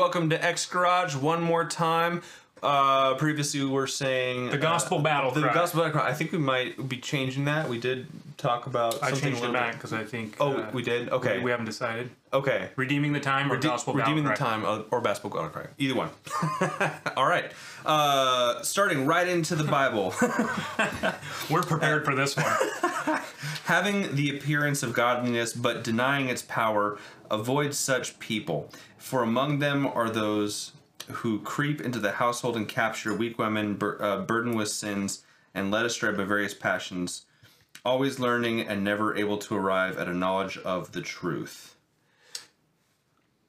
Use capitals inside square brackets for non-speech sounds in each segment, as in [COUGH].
welcome to X Garage one more time. Uh, previously, we were saying The gospel battle The cry. gospel battle cry. I think we might be changing that. We did talk about. I something changed it back because I think. Oh, uh, we did. Okay, We, we haven't decided. okay. Redeeming the time or Rede- gospel redeeming the cry? time uh, or basketball battle cry. Either one. [LAUGHS] All right. Uh, starting right into the Bible. [LAUGHS] We're prepared for this one. [LAUGHS] Having the appearance of godliness but denying its power, avoid such people. For among them are those who creep into the household and capture weak women bur- uh, burdened with sins and led astray by various passions, always learning and never able to arrive at a knowledge of the truth.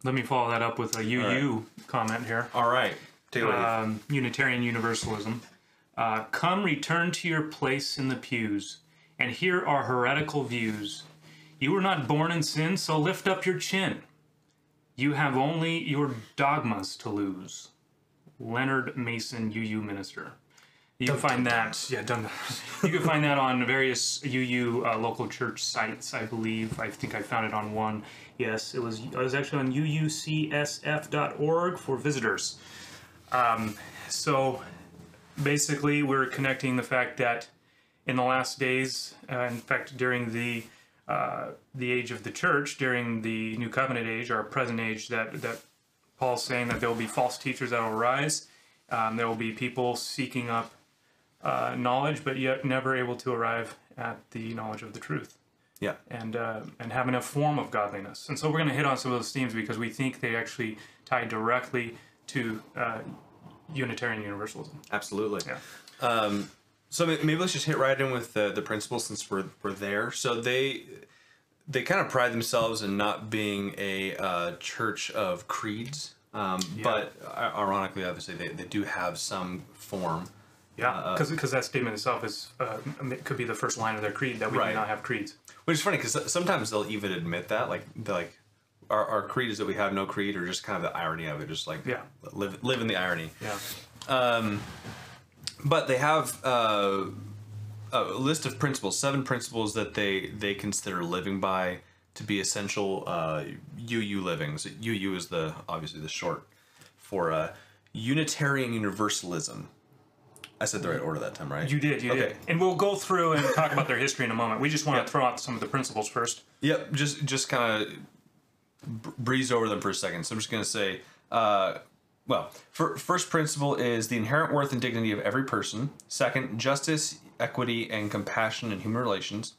Let me follow that up with a UU comment here. All right. Take it away. um, Unitarian Universalism. Uh, Come, return to your place in the pews, and here are heretical views. You were not born in sin, so lift up your chin. You have only your dogmas to lose. Leonard Mason, UU minister. You can find that. Yeah, done. [LAUGHS] You can find that on various UU uh, local church sites. I believe. I think I found it on one. Yes, it was. It was actually on uucsf.org for visitors. Um, so basically, we're connecting the fact that in the last days, uh, in fact, during the uh, the age of the church, during the New Covenant age, our present age, that that Paul's saying that there will be false teachers that will rise. Um, there will be people seeking up uh, knowledge, but yet never able to arrive at the knowledge of the truth yeah. and uh, and having a form of godliness. And so we're going to hit on some of those themes because we think they actually tie directly to uh, Unitarian Universalism. Absolutely. Yeah. Um, so maybe let's just hit right in with the, the principles since we're, we're there. So they they kind of pride themselves in not being a uh, church of creeds, um, but uh, ironically, obviously, they, they do have some form. Yeah, because that statement itself is uh, it could be the first line of their creed that we Right. do not have creeds. Which is funny because sometimes they'll even admit that, like like our, our creed is that we have no creed, or just kind of the irony of it, just like Yeah. live live in the irony. Yeah. But they have uh, a list of principles, seven principles that they they consider living by to be essential uh, UU living. So UU is the obviously the short for uh, Unitarian Universalism. I said the right order that time, right? You did, you Okay. did. And we'll go through and talk about their history in a moment. We just want Yeah. to throw out some of the principles first. Yep, just just kind of breeze over them for a second. So I'm just going to say, uh, well, fir- first principle is the inherent worth and dignity of every person. Second, justice, equity, and compassion in human relations.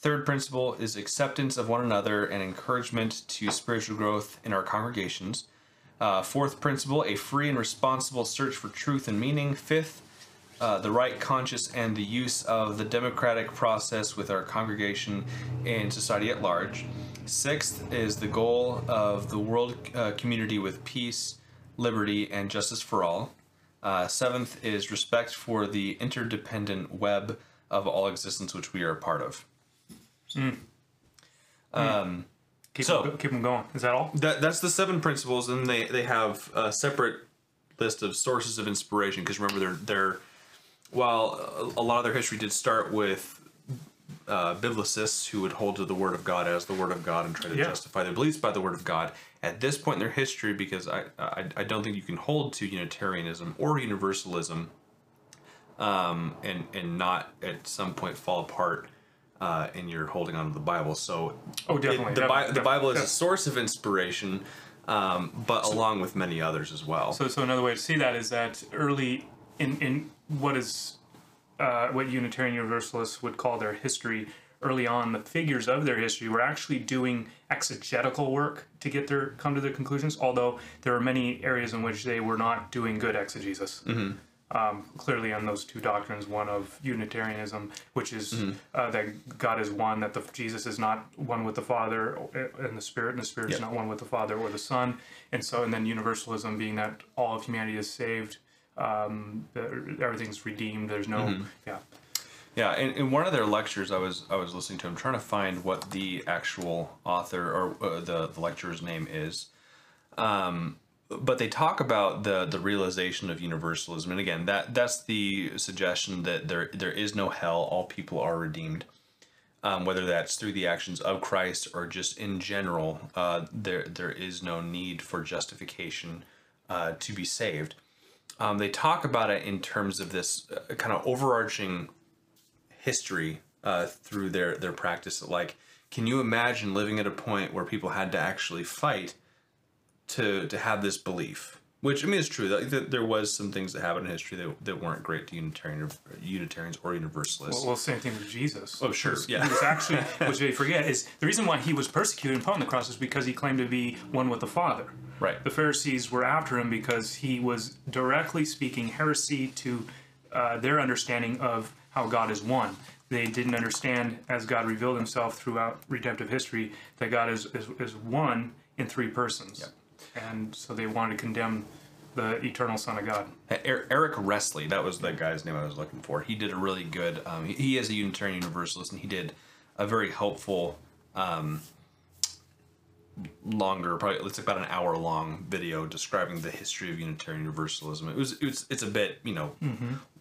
Third principle is acceptance of one another and encouragement to spiritual growth in our congregations. Uh, fourth principle, a free and responsible search for truth and meaning. Fifth, uh, the right conscious and the use of the democratic process with our congregation and society at large. Sixth is the goal of the world uh, community with peace, liberty, and justice for all. Uh, seventh is respect for the interdependent web of all existence which we are a part of. Hmm. Um, hmm. Keep, So- them, keep them going. Is that all? That, that's the seven principles, and they, they have a separate list of sources of inspiration. Because remember, they're they're while a, a lot of their history did start with uh, biblicists who would hold to the Word of God as the Word of God and try to Yeah. justify their beliefs by the Word of God. At this point in their history, because I I, I don't think you can hold to Unitarianism or Universalism, um, and and not at some point fall apart. Uh, and you're holding on to the Bible, so Oh, it- definitely. the, Bi- definitely, the Bible is a source of inspiration, um, but along with many others as well. So, so another way to see that is that early in in what is uh, what Unitarian Universalists would call their history. Early on, the figures of their history were actually doing exegetical work to get their come to their conclusions. Although there are many areas in which they were not doing good exegesis. Um, clearly, on those two doctrines, one of Unitarianism, which is uh, that God is one, that the, Jesus is not one with the Father and the Spirit, and the Spirit is not one with the Father or the Son, and so and then Universalism being that all of humanity is saved, um, everything's redeemed. There's no, yeah, Yeah, in, in one of their lectures, I was I was listening to. I'm trying to find what the actual author or uh, the the lecturer's name is. Um, but they talk about the the realization of universalism, and again, that that's the suggestion that there there is no hell. All people are redeemed. um, whether that's through the actions of Christ or just in general, uh, there there is no need for justification uh, to be saved. Um, they talk about it in terms of this uh, kind of overarching history uh, through their their practice. Like, can you imagine living at a point where people had to actually fight to to have this belief? Which I mean, it's true that, there was some things that happened in history that, that weren't great to Unitarian Unitarians or Universalists. Well, same thing with Jesus. Oh, sure, yeah. He was actually, [LAUGHS] which they forget, is the reason why he was persecuted and put on the cross is because he claimed to be one with the Father. Right. The Pharisees were after him because he was directly speaking heresy to uh, their understanding of how God is one. They didn't understand, as God revealed himself throughout redemptive history, that God is, is, is one in three persons. And so they wanted to condemn the eternal Son of God. Er- Eric Wrestley, that was the guy's name I was looking for. He did a really good. Um, he, is a Unitarian Universalist, and he did a very helpful, um, longer, probably it's about an hour long video describing the history of Unitarian Universalism. It was, it was it's a bit you know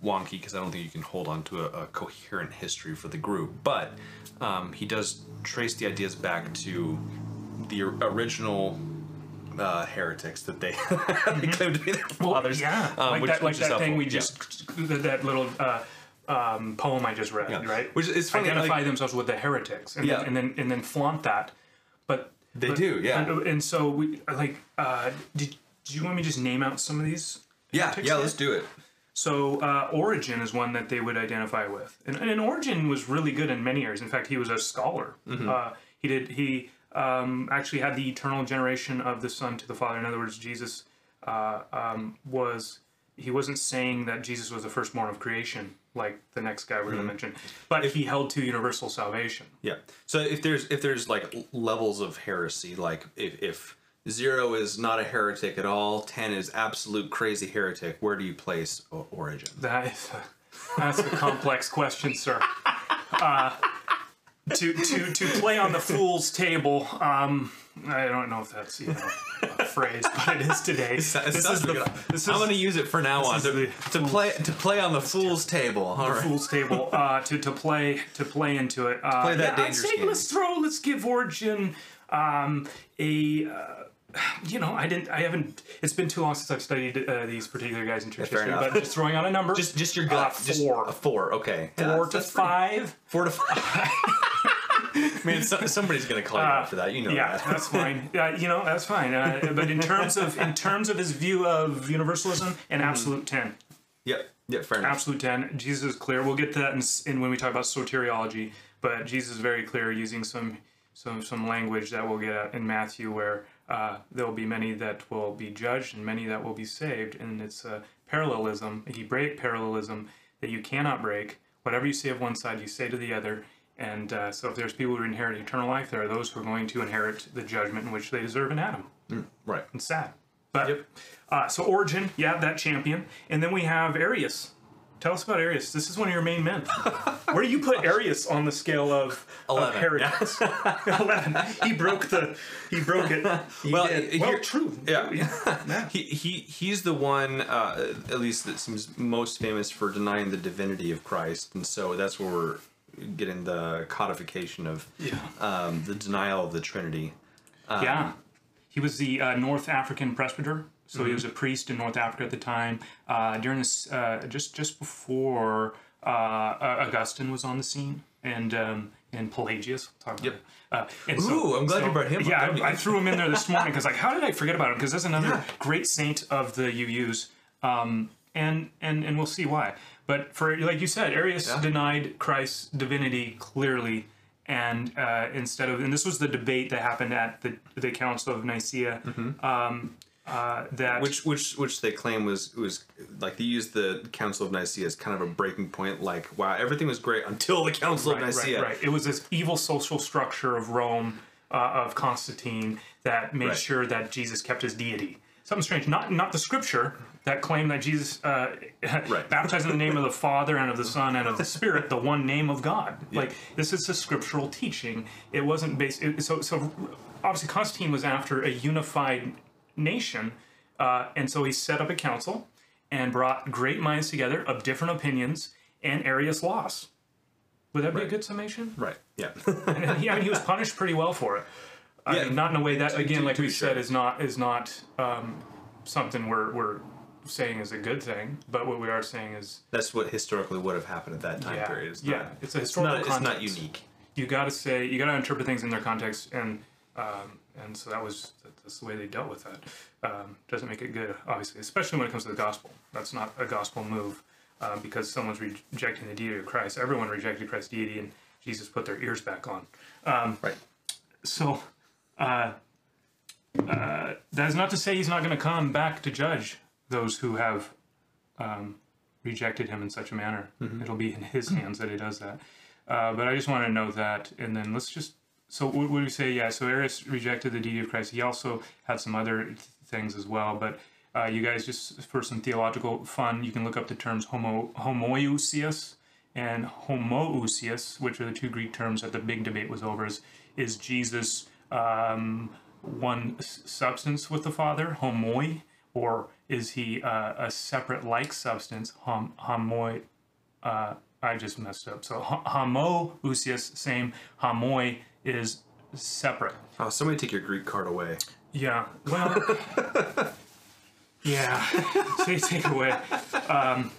wonky because I don't think you can hold on to a, a coherent history for the group, but um, he does trace the ideas back to the original uh, heretics that they, [LAUGHS] they claim to be their fathers. Yeah, um, like which- that, like which is that thing we Yeah. just that, little uh, um, poem I just read, Yeah. right? Which is funny, Identify like- themselves with the heretics, and, Yeah. then, and then and then flaunt that. But They but- do, yeah. And, and so we like. Uh, did, do you want me to just name out some of these? Yeah, yeah, let's do it. So uh, Origen is one that they would identify with, and, and Origen was really good in many areas. In fact, he was a scholar. Mm-hmm. Uh, he did he um, actually had the eternal generation of the Son to the Father. In other words, Jesus uh, um, was he wasn't saying that Jesus was the firstborn of creation, like the next guy we're going to mention, but if he held to universal salvation. Yeah. So if there's if there's like levels of heresy, like if if zero is not a heretic at all, ten is absolute crazy heretic, where do you place Origen? That is a, that's a complex question, sir. [LAUGHS] Uh, to to to play on the fool's table. Um, I don't know if that's you know, a phrase, but it is today. [LAUGHS] This is the this I'm going to use it for now on is to, the to play to play on the fool's table. All right. fool's table [LAUGHS] uh, to to play to play into it. Uh, Play that yeah, I'd dangerous say game. let's throw let's give Origen um, a. Uh, you know, I didn't. I haven't. It's been too long since I've studied uh, these particular guys in church fair history. enough. But just throwing out a number, Just just your uh, gut. just four, a four. Okay. four to five. Four to five. [LAUGHS] I mean, so, somebody's going to call you out for that. You know Uh, Yeah, that. that's fine. [LAUGHS] Uh, you know, that's fine. Uh, but in terms of in terms of his view of universalism, an absolute ten, Yep. Yep. Fair enough. absolute ten. Jesus is clear. We'll get to that in, in when we talk about soteriology. But Jesus is very clear using some some some language that we'll get at in Matthew, where uh, there will be many that will be judged and many that will be saved, and it's a parallelism, a Hebraic parallelism that you cannot break. Whatever you say of one side, you say to the other. And uh, so, if there's people who inherit eternal life, there are those who are going to inherit the judgment in which they deserve in Adam. Right. It's sad. But Yep. uh, so Origen, yeah, that champion, and then we have Arius. Tell us about Arius. This is one of your main men. [LAUGHS] Where do you put Arius on the scale of, of Eleven, heretics? [LAUGHS] Eleven. He broke the. He broke it. He Well, did. here- well, true. Yeah. [LAUGHS] Yeah. he, he he's the one uh, at least that seems most famous for denying the divinity of Christ, and so that's where we're getting the codification of Yeah. um, the denial of the Trinity. yeah. He was the uh, North African presbyter. So he was a priest in North Africa at the time. Uh, during this, uh, just just before uh, Augustine was on the scene, and um, and Pelagius. We'll talk about Yep. Uh, and Ooh, I'm glad you brought him up. Yeah, I, I threw him in there this morning because like, how did I forget about him? Because that's another Yeah. great saint of the UUs, um, and and and we'll see why. But for like you said, Arius Yeah. denied Christ's divinity clearly, and uh, instead of and this was the debate that happened at the the Council of Nicaea. Um, uh, that Mm-hmm. Which which which they claim was was like they used the Council of Nicaea as kind of a breaking point. Like wow, everything was great until the Council of right, Nicaea. right, right. It was this evil social structure of Rome, uh, of Constantine, that made Right. sure that Jesus kept his deity. Something strange. Not not the scripture that claimed that Jesus uh, [LAUGHS] Right. baptized in the name of the Father and of the Son and of the Spirit, the one name of God. Like this is a scriptural teaching. It wasn't based. It, so so obviously Constantine was after a unified nation, uh, and so he set up a council and brought great minds together of different opinions, and Arius lost Would that be a good summation? Right. Yeah. [LAUGHS] And he, I mean, he was punished pretty well for it. I Yeah. mean, not in a way that, again, like we said, is not is not um, something we're we're saying is a good thing. But what we are saying is, That's what historically would have happened at that time yeah, period. It's yeah, not, it's a it's historical not, it's not unique. You got to say, you got to interpret things in their context, and um, and so that was that's the way they dealt with that. Um, doesn't make it good, obviously, especially when it comes to the gospel. That's not a gospel move uh, because someone's rejecting the deity of Christ. Everyone rejected Christ's deity, and Jesus put their ears back on. Right. So, uh, uh, that is not to say he's not going to come back to judge those who have um, rejected him in such a manner. It'll be in his hands that he does that. Uh, but I just want to know that, and then let's just. So, what would we say? Yeah, so Arius rejected the deity of Christ. He also had some other th- things as well, but. Uh, you guys, just for some theological fun, you can look up the terms homo, homoousios and homoiousios, which are the two Greek terms that the big debate was over. Is, is Jesus um, one s- substance with the Father, homoi, or is he uh, a separate like substance, hom, homoi? Uh, I just messed up. So ho- homoousios, same. Homoi is separate. Oh, somebody take your Greek card away. Yeah. Well. [LAUGHS] yeah. So you take away. Um,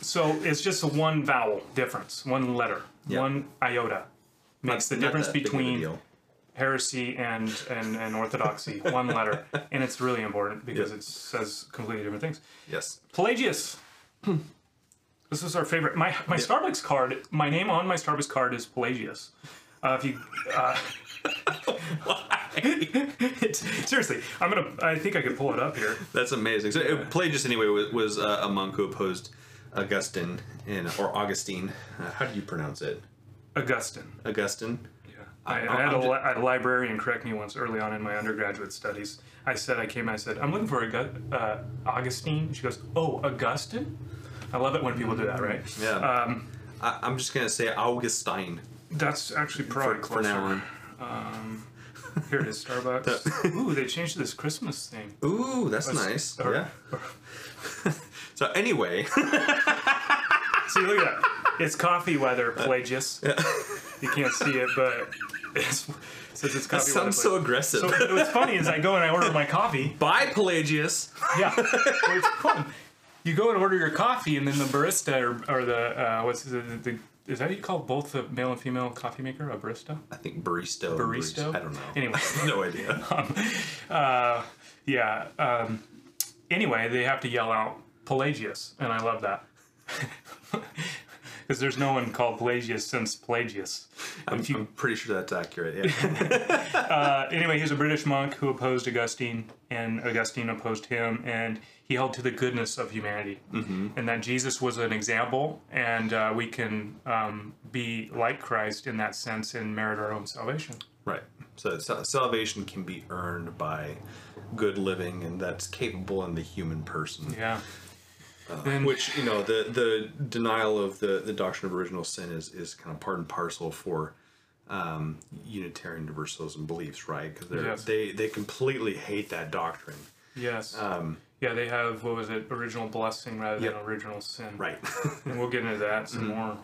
so it's just a one vowel difference, one letter, one iota makes the difference that big of a between. Heresy and, and, and orthodoxy. [LAUGHS] one letter, and it's really important because Yeah. it says completely different things. Yes. Pelagius. [CLEARS THROAT] This is our favorite. My my Starbucks card. My name on my Starbucks card is Pelagius. Uh, if you uh, [LAUGHS] [LAUGHS] it's, seriously, I'm gonna. I think I could pull it up here. That's amazing. So uh, Pelagius, anyway, was, was uh, a monk who opposed Augustine in or Augustine. Uh, how do you pronounce it? Augustine. Augustine. Yeah. I, I'm- had a, li- a librarian correct me once early on in my undergraduate studies. I said I came. I said I'm looking for Augu- uh, Augustine. She goes, "Oh, Augustine." I love it when people do that, right? Yeah. Um, I, I'm just gonna say Augustine that's actually probably for, for now on. Um, here it is, Starbucks. [LAUGHS] Ooh, they changed this Christmas thing. Ooh, that's nice. yeah. [LAUGHS] so anyway, [LAUGHS] See, look at that. It's coffee weather, Pelagius. You can't see it, but it's, it says it's that sounds so aggressive. So what's funny is I go and I order my coffee. [LAUGHS] Bye, Pelagius. Yeah, [LAUGHS] well, it's fun. You go and order your coffee, and then the barista or, or the uh, what's the, the, the is that what you call both the male and female coffee maker a barista? I think baristo. Baristo? I don't know. Anyway. [LAUGHS] no idea. Uh, yeah. Um, anyway, they have to yell out Pelagius, and I love that. Because there's no one called Pelagius since Pelagius. I'm, you- I'm pretty sure that's accurate. Yeah. [LAUGHS] [LAUGHS] Uh, anyway, he's a British monk who opposed Augustine, and Augustine opposed him, and he held to the goodness of humanity, mm-hmm. and that Jesus was an example, and uh, we can um, be like Christ in that sense and merit our own salvation. right. So, sa- salvation can be earned by good living, and that's capable in the human person. Yeah. Which you know, the the denial of the the doctrine of original sin is is kind of part and parcel for um, Unitarian Universalism beliefs, right? Because Yes. they they completely hate that doctrine. Yes. Um, yeah, they have what was it? Original blessing rather Yep. than original sin. right. [LAUGHS] And we'll get into that some more.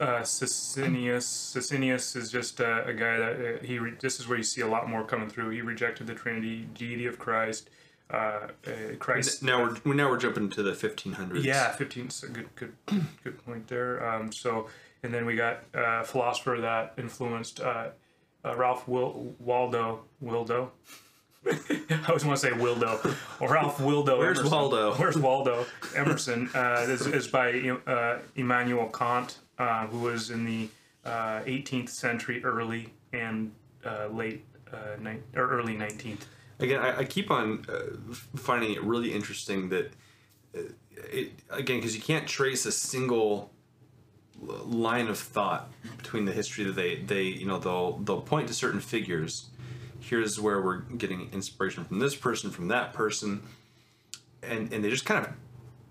Uh, Socinus. Socinus is just uh, a guy that uh, he. Re- this is where you see a lot more coming through. He rejected the Trinity, deity of Christ. Uh, uh, Christ. now we're now we're jumping to the 1500s. Yeah, fifteen. So good, good, [CLEARS THROAT] good point there. Um, so, and then we got uh, a philosopher that influenced uh, uh, Ralph Wil- Waldo Wildo. [LAUGHS] I always want to say Wildo or Ralph Wildo. Where's Emerson. Waldo? [LAUGHS] Where's Waldo Emerson? Uh, this is by uh, Immanuel Kant, uh, who was in the uh, 18th century, early and uh, late uh, ni- or early 19th. Again, I, I keep on uh, finding it really interesting that uh, it again because you can't trace a single line of thought between the history that they they you know they'll they'll point to certain figures. Here's where we're getting inspiration from this person, from that person, and and they just kind of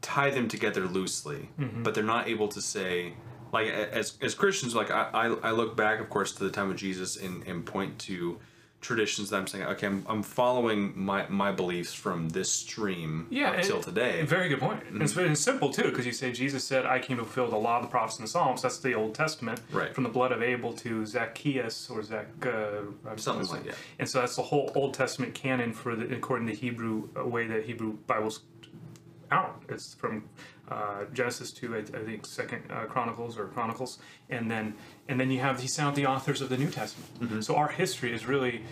tie them together loosely, but they're not able to say like as as Christians like I, I I look back of course to the time of Jesus and and point to traditions that I'm saying, okay, I'm, I'm following my, my beliefs from this stream Yeah, and- today. Very good point. And It's very simple too, because you say Jesus said, "I came to fulfill the law, of the prophets, and the Psalms." That's the Old Testament, Right. From the blood of Abel to Zacchaeus or Zac, uh, Something like that. And so that's the whole Old Testament canon for the according to the Hebrew uh, way that Hebrew Bible's out. It's from uh, Genesis to I, I think Second uh, Chronicles or Chronicles, and then and then you have he sound the authors of the New Testament. So our history is really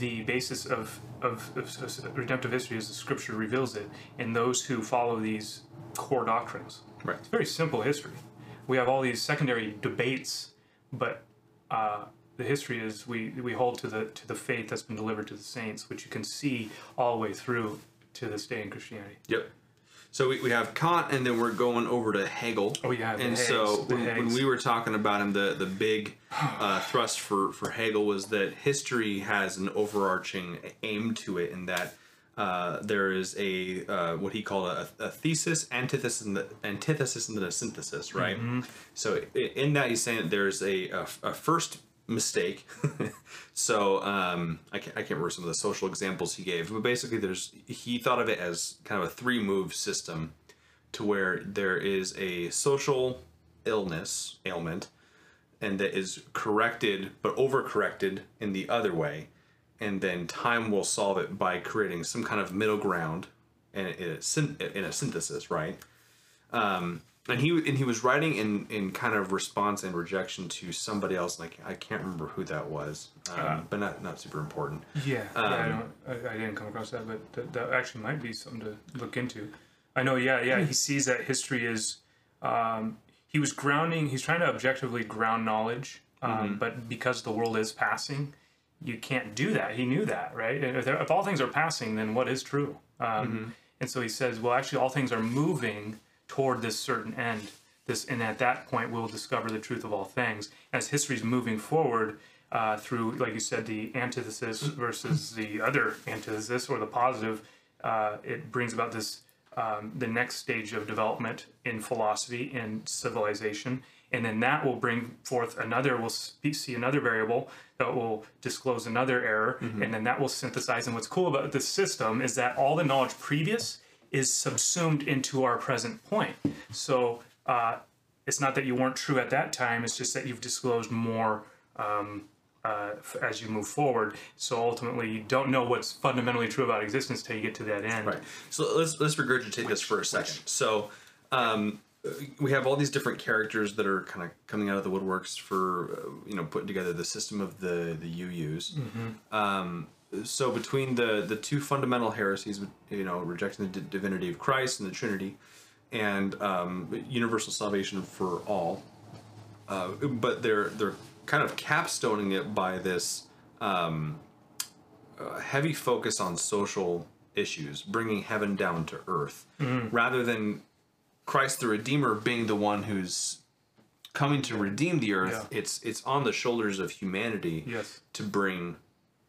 the basis of, of, of, of redemptive history as the Scripture reveals it, and those who follow these core doctrines. Right. It's very simple history. We have all these secondary debates, but uh, the history is we, we hold to the to the faith that's been delivered to the saints, which you can see all the way through to this day in Christianity. Yep. So we, we have Kant, and then we're going over to Hegel. Oh, yeah, and Heggs, so when, when we were talking about him, the the big uh, [SIGHS] thrust for for Hegel was that history has an overarching aim to it, in that uh, there is a uh, what he called a, a thesis, antithesis, and the antithesis, and then a synthesis, right? Mm-hmm. So in that he's saying that there's a a, a first mistake. [LAUGHS] so um, I, can't, I can't remember some of the social examples he gave, but basically there's he thought of it as kind of a three move system to where there is a social illness ailment and that is corrected but overcorrected in the other way and then time will solve it by creating some kind of middle ground and in a, in a synthesis right um, and he and he was writing in in kind of response and rejection to somebody else like I can't remember who that was um, but not not super important Yeah, yeah I, don't, I, I didn't come across that, but that, that actually might be something to look into. I know, yeah, yeah. He sees that history is. Um, he was grounding. He's trying to objectively ground knowledge, um, but because the world is passing, you can't do that. He knew that, right? If, there, if all things are passing, then what is true? Um, And so he says, well, actually, all things are moving toward this certain end. This, and at that point, we'll discover the truth of all things. As history is moving forward uh, through, like you said, the antithesis versus the other antithesis or the positive, uh, it brings about this um, the next stage of development in philosophy and civilization, and then that will bring forth another. We'll see another variable that will disclose another error, and then that will synthesize. And what's cool about this system is that all the knowledge previous is subsumed into our present point. So uh, it's not that you weren't true at that time; it's just that you've disclosed more. Um, uh, as you move forward, so ultimately you don't know what's fundamentally true about existence till you get to that end. Right. So let's let's regurgitate this for a second. So um, we have all these different characters that are kind of coming out of the woodworks for uh, you know putting together the system of the the UUs. Um, so between the the two fundamental heresies, you know, rejecting the di- divinity of Christ and the Trinity, and um, universal salvation for all, uh, but they're they're kind of capstoning it by this um, uh, heavy focus on social issues, bringing heaven down to earth, rather than Christ the Redeemer being the one who's coming to redeem the earth. Yeah. It's it's on the shoulders of humanity Yes. to bring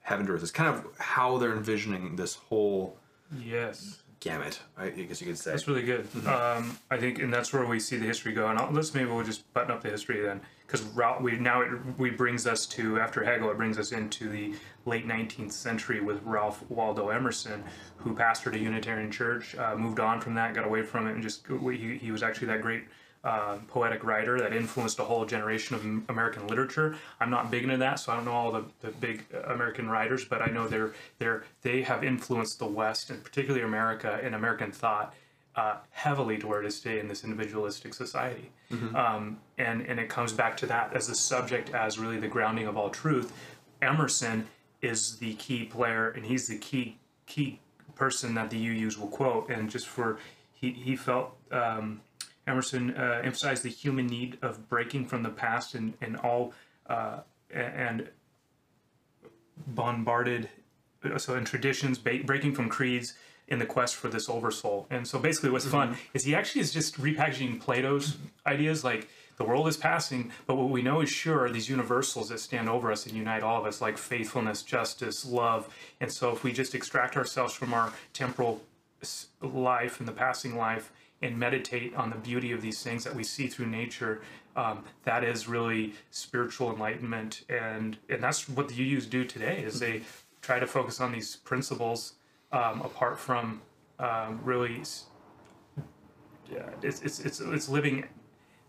heaven to earth. It's kind of how they're envisioning this whole Yes. gamut. I guess you could say. That's really good. Um, I think, and that's where we see the history go. And I'll, let's maybe we'll just button up the history then, because we now it we brings us to after Hegel, it brings us into the late 19th century with Ralph Waldo Emerson, who pastored a Unitarian church, uh, moved on from that, got away from it, and just he, he was actually that great. Uh, poetic writer that influenced a whole generation of American literature. I'm not big into that, so I don't know all the, the big uh, American writers, but I know they're they're they have influenced the West and particularly America and American thought uh, heavily to where it is today in this individualistic society. Um, and, and it comes back to that as the subject, as really the grounding of all truth. Emerson is the key player, and he's the key key person that the UUs will quote. And just for he he felt um, Emerson uh, emphasized the human need of breaking from the past and and all uh, and bombarded so in traditions breaking from creeds in the quest for this oversoul. And so basically what's fun is he actually is just repackaging plato's ideas like the world is passing but what we know is sure are these universals that stand over us and unite all of us like faithfulness justice love. And so if we just extract ourselves from our temporal life and the passing life and meditate on the beauty of these things that we see through nature um, that is really spiritual enlightenment and and that's what the UUs do today is they try to focus on these principles um, apart from um, really yeah, it's, it's it's it's living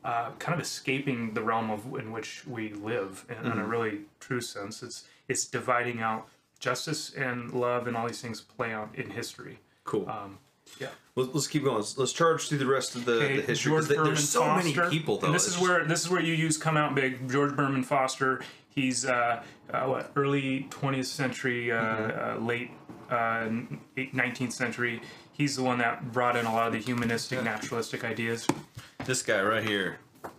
uh, kind of escaping the realm of in which we live in, in a really true sense. It's it's dividing out justice and love and all these things play out in history. Cool. Um, yeah. let's, let's keep going. Let's, let's charge through the rest of the, Okay, the history. 'cause George Burman there's so Foster. many people, though. And this is just- where this is where you use come out big. George Burman Foster. He's uh, uh, what early 20th century, uh, Mm-hmm. uh, late uh, 19th century. He's the one that brought in a lot of the humanistic, naturalistic ideas. this guy right here. And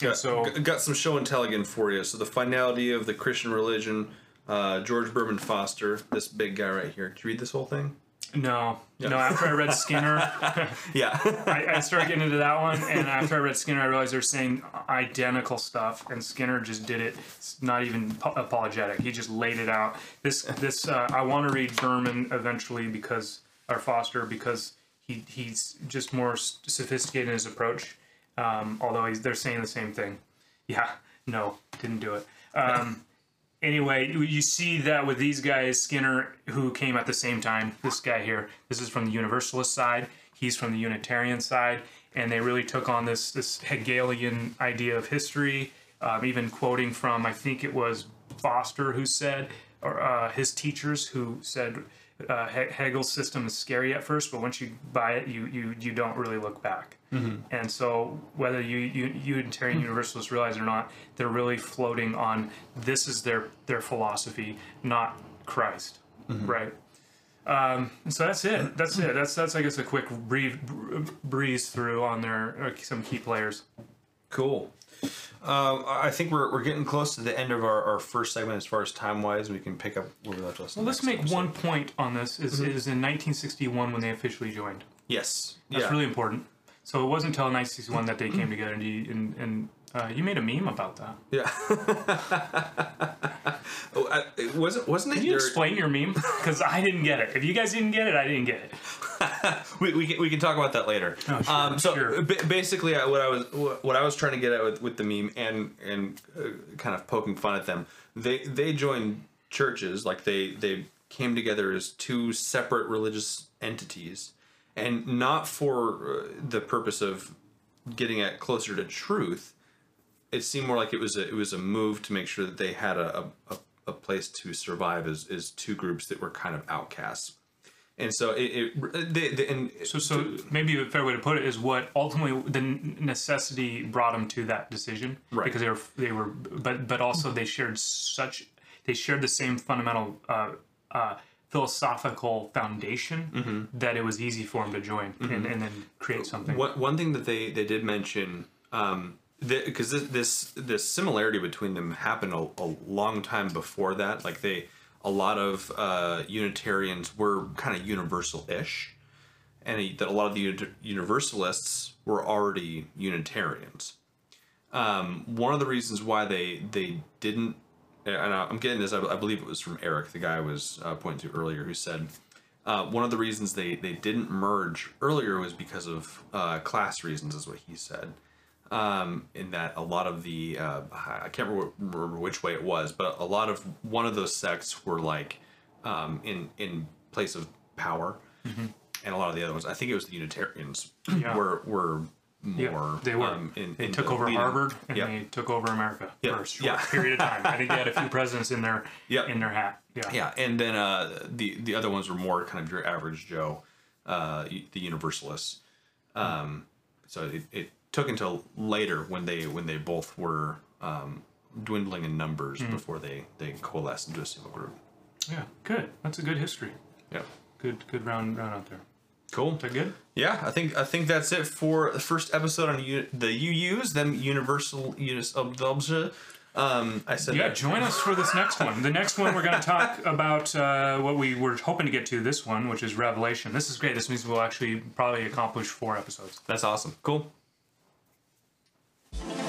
Got, so got some show and tell again for you. So the finality of the Christian religion. Uh, George Burman Foster, this big guy right here. Did you read this whole thing? No, no. After I read Skinner, [LAUGHS] Yeah. I, I started getting into that one, and after I read Skinner, I realized they're saying identical stuff, and Skinner just did it. It's not even po- apologetic. He just laid it out. This, this, uh, I want to read Burman eventually because, or Foster, because he he's just more sophisticated in his approach. Um, although he's, they're saying the same thing. Yeah, no, didn't do it. Um, anyway, you- see that with these guys, Skinner, who came at the same time. This guy here, this is from the Universalist side. He's from the Unitarian side, and they really took on this this Hegelian idea of history. Um, even quoting from, I think it was Foster who said, or uh, his teachers who said. Uh, He- Hegel's system is scary at first, but once you buy it, you you, you don't really look back. And so, whether you, you Unitarian Universalists realize it or not, they're really floating on this is their their philosophy, not Christ, right? Um, so that's it. That's it. That's that's I guess a quick breeze, breeze through on their uh, some key players. Cool. Um, I think we're, we're getting close to the end of our, our first segment as far as time wise. We can pick up where we left off. Well, let's make one point on this. Is is in 1961 when they officially joined. Yes. That's yeah. really important. So it wasn't until 1961 that they came together, and and, and uh, you made a meme about that. Yeah. [LAUGHS] oh, I, it wasn't wasn't it? Can you your- explain your meme? [LAUGHS] Because I didn't get it. If you guys didn't get it, I didn't get it. [LAUGHS] we, we, can, we can talk about that later. Oh, sure, um, so sure. ba- basically, uh, what I was what I was trying to get at with, with the meme and and uh, kind of poking fun at them, they they joined churches like they they came together as two separate religious entities, and not for uh, the purpose of getting at closer to truth. It seemed more like it was a, it was a move to make sure that they had a, a, a place to survive as, as two groups that were kind of outcasts. And so it, it they, they, and So, so maybe a fair way to put it is what ultimately the necessity brought them to that decision, Right. Because they were they were, but but also they shared such they shared the same fundamental uh, uh, philosophical foundation that it was easy for them to join and, and then create something. One, one thing that they, they did mention, um, because this, this this similarity between them happened a, a long time before that. Like they, a lot of uh, Unitarians were kind of universal-ish, and he, that a lot of the Universalists were already Unitarians. Um, one of the reasons why they they didn't, and I'm getting this, I, I believe it was from Eric, the guy I was uh, pointing to earlier, who said uh, one of the reasons they, they didn't merge earlier was because of uh, class reasons, is what he said. Um, in that a lot of the uh, I can't remember, which way it was, but a lot of one of those sects were like um, in in place of power, and a lot of the other ones. I think it was the Unitarians Yeah. were were more. yeah, they were. Um, in, they in took the over leading- Harvard and Yeah. they took over America Yeah, for a short yeah. [LAUGHS] period of time. I think they had a few [LAUGHS] presidents in their Yeah. in their hat. Yeah. Yeah, and then uh, the the other ones were more kind of your average Joe, uh, the Universalists. Um, so it, it took until later when they when they both were um, dwindling in numbers before they they coalesced into a single group. Yeah. Good. That's a good history. Yeah, Good. Good round round out there. cool. Is that good? Yeah, I think I think that's it for the first episode on U- the UUs, them Universal Unis of. Um, I said Yeah, that. join us for this next one. The next one, we're going to talk [LAUGHS] about uh, what we were hoping to get to this one, which is Revelation. This is great. This means we'll actually probably accomplish four episodes. That's awesome. Cool you